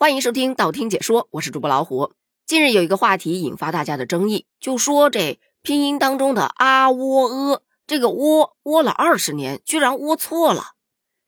欢迎收听道听解说，我是主播老虎。近日有一个话题引发大家的争议，就说这拼音当中的啊喔呃，这个喔喔了二十年，居然喔错了。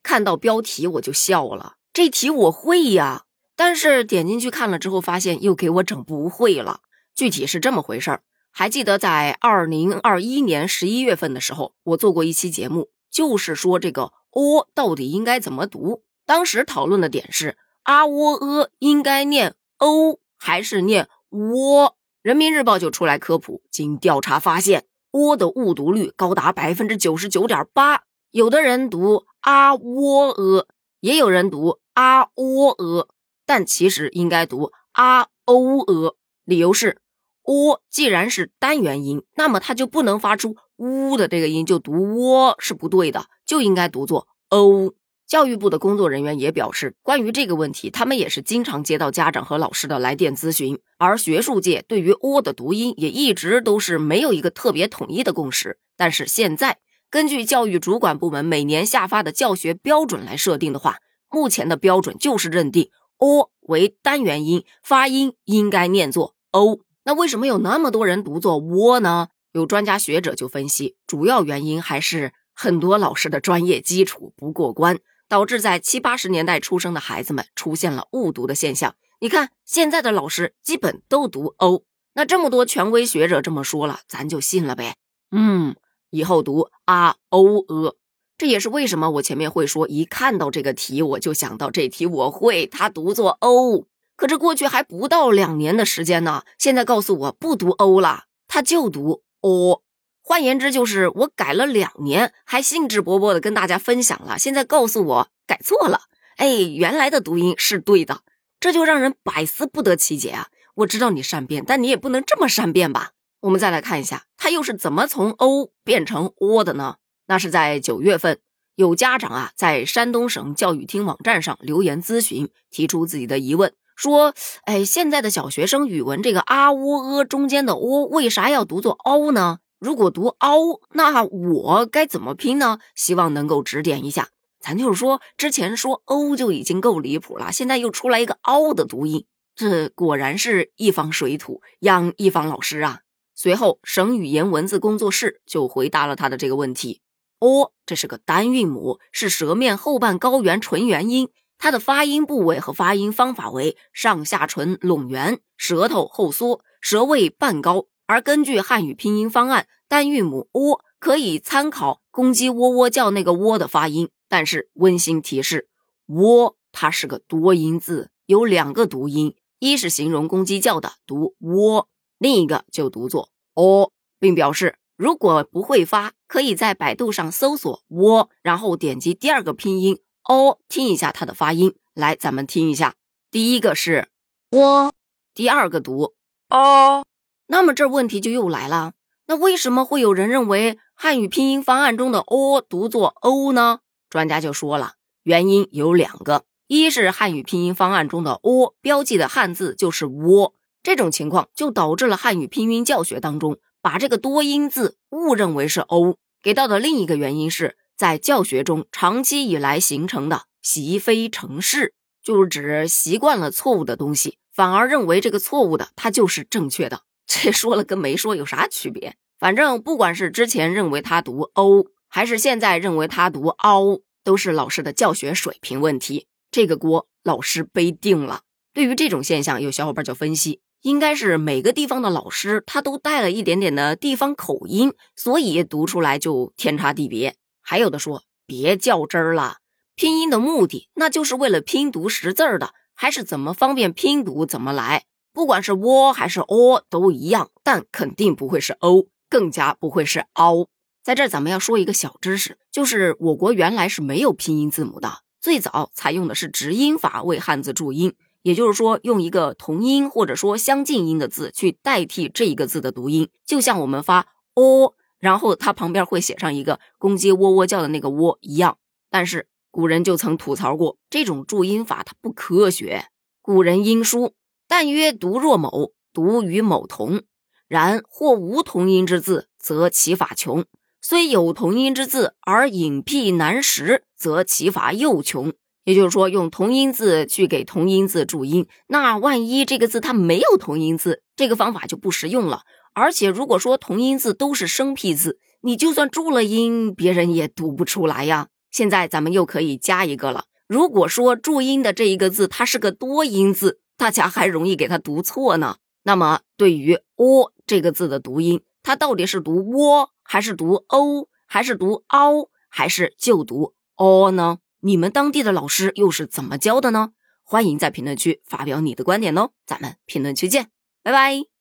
看到标题我就笑了，这题我会呀，但是点进去看了之后，发现又给我整不会了。具体是这么回事儿，还记得在二零二一年十一月份的时候，我做过一期节目，就是说这个喔到底应该怎么读。当时讨论的点是。啊喔呃应该念欧还是念喔？人民日报就出来科普，经调查发现，喔的误读率高达百分之九十九点八。有的人读啊喔呃，也有人读啊喔呃，但其实应该读啊欧呃。理由是，喔既然是单元音，那么它就不能发出呜的这个音，就读喔是不对的，就应该读作哦。教育部的工作人员也表示，关于这个问题，他们也是经常接到家长和老师的来电咨询。而学术界对于“ o ”的读音也一直都是没有一个特别统一的共识。但是现在，根据教育主管部门每年下发的教学标准来设定的话，目前的标准就是认定“ o ”为单元音，发音应该念作“ o ”。那为什么有那么多人读作“窝”呢？有专家学者就分析，主要原因还是很多老师的专业基础不过关。导致在七八十年代出生的孩子们出现了误读的现象。你看，现在的老师基本都读 o，那这么多权威学者这么说了，咱就信了呗。嗯，以后读啊 o 呃，这也是为什么我前面会说，一看到这个题我就想到这题我会，它读作 o。可这过去还不到两年的时间呢，现在告诉我不读 o 了，它就读 o。换言之，就是我改了两年，还兴致勃勃的跟大家分享了。现在告诉我改错了，哎，原来的读音是对的，这就让人百思不得其解啊！我知道你善变，但你也不能这么善变吧？我们再来看一下，他又是怎么从 o 变成 o 的呢？那是在九月份，有家长啊在山东省教育厅网站上留言咨询，提出自己的疑问，说：哎，现在的小学生语文这个啊喔呃中间的 o 为啥要读作 o 呢？如果读凹，那我该怎么拼呢？希望能够指点一下。咱就是说，之前说欧就已经够离谱了，现在又出来一个凹的读音，这果然是一方水土养一方老师啊。随后，省语言文字工作室就回答了他的这个问题。哦，这是个单韵母，是舌面后半高原纯元音，它的发音部位和发音方法为上下唇拢圆，舌头后缩，舌位半高。而根据汉语拼音方案，单韵母 o 可以参考公鸡喔喔叫那个喔的发音。但是温馨提示，喔它是个多音字，有两个读音，一是形容公鸡叫的读喔，另一个就读作 o，并表示如果不会发，可以在百度上搜索喔，然后点击第二个拼音 o，听一下它的发音。来，咱们听一下，第一个是喔，第二个读哦。那么这问题就又来了，那为什么会有人认为汉语拼音方案中的 o 读作 o 呢？专家就说了，原因有两个，一是汉语拼音方案中的 o 标记的汉字就是窝，这种情况就导致了汉语拼音教学当中把这个多音字误认为是 o。给到的另一个原因是在教学中长期以来形成的习非成是，就是指习惯了错误的东西，反而认为这个错误的它就是正确的。这说了跟没说有啥区别？反正不管是之前认为他读 o，还是现在认为他读凹，都是老师的教学水平问题。这个锅老师背定了。对于这种现象，有小伙伴就分析，应该是每个地方的老师他都带了一点点的地方口音，所以读出来就天差地别。还有的说别较真儿了，拼音的目的那就是为了拼读识字儿的，还是怎么方便拼读怎么来。不管是喔还是哦都一样，但肯定不会是 o，更加不会是凹。在这儿，咱们要说一个小知识，就是我国原来是没有拼音字母的，最早采用的是直音法为汉字注音，也就是说，用一个同音或者说相近音的字去代替这一个字的读音，就像我们发哦，然后它旁边会写上一个公鸡喔喔叫的那个喔一样。但是古人就曾吐槽过，这种注音法它不科学。古人音书。但曰读若某，读与某同。然或无同音之字，则其法穷；虽有同音之字而隐僻难识，则其法又穷。也就是说，用同音字去给同音字注音，那万一这个字它没有同音字，这个方法就不实用了。而且，如果说同音字都是生僻字，你就算注了音，别人也读不出来呀。现在咱们又可以加一个了。如果说注音的这一个字它是个多音字，大家还容易给它读错呢。那么，对于“ o ”这个字的读音，它到底是读“窝”还是读“欧”还是读“凹”还是就读“哦”呢？你们当地的老师又是怎么教的呢？欢迎在评论区发表你的观点哦，咱们评论区见，拜拜。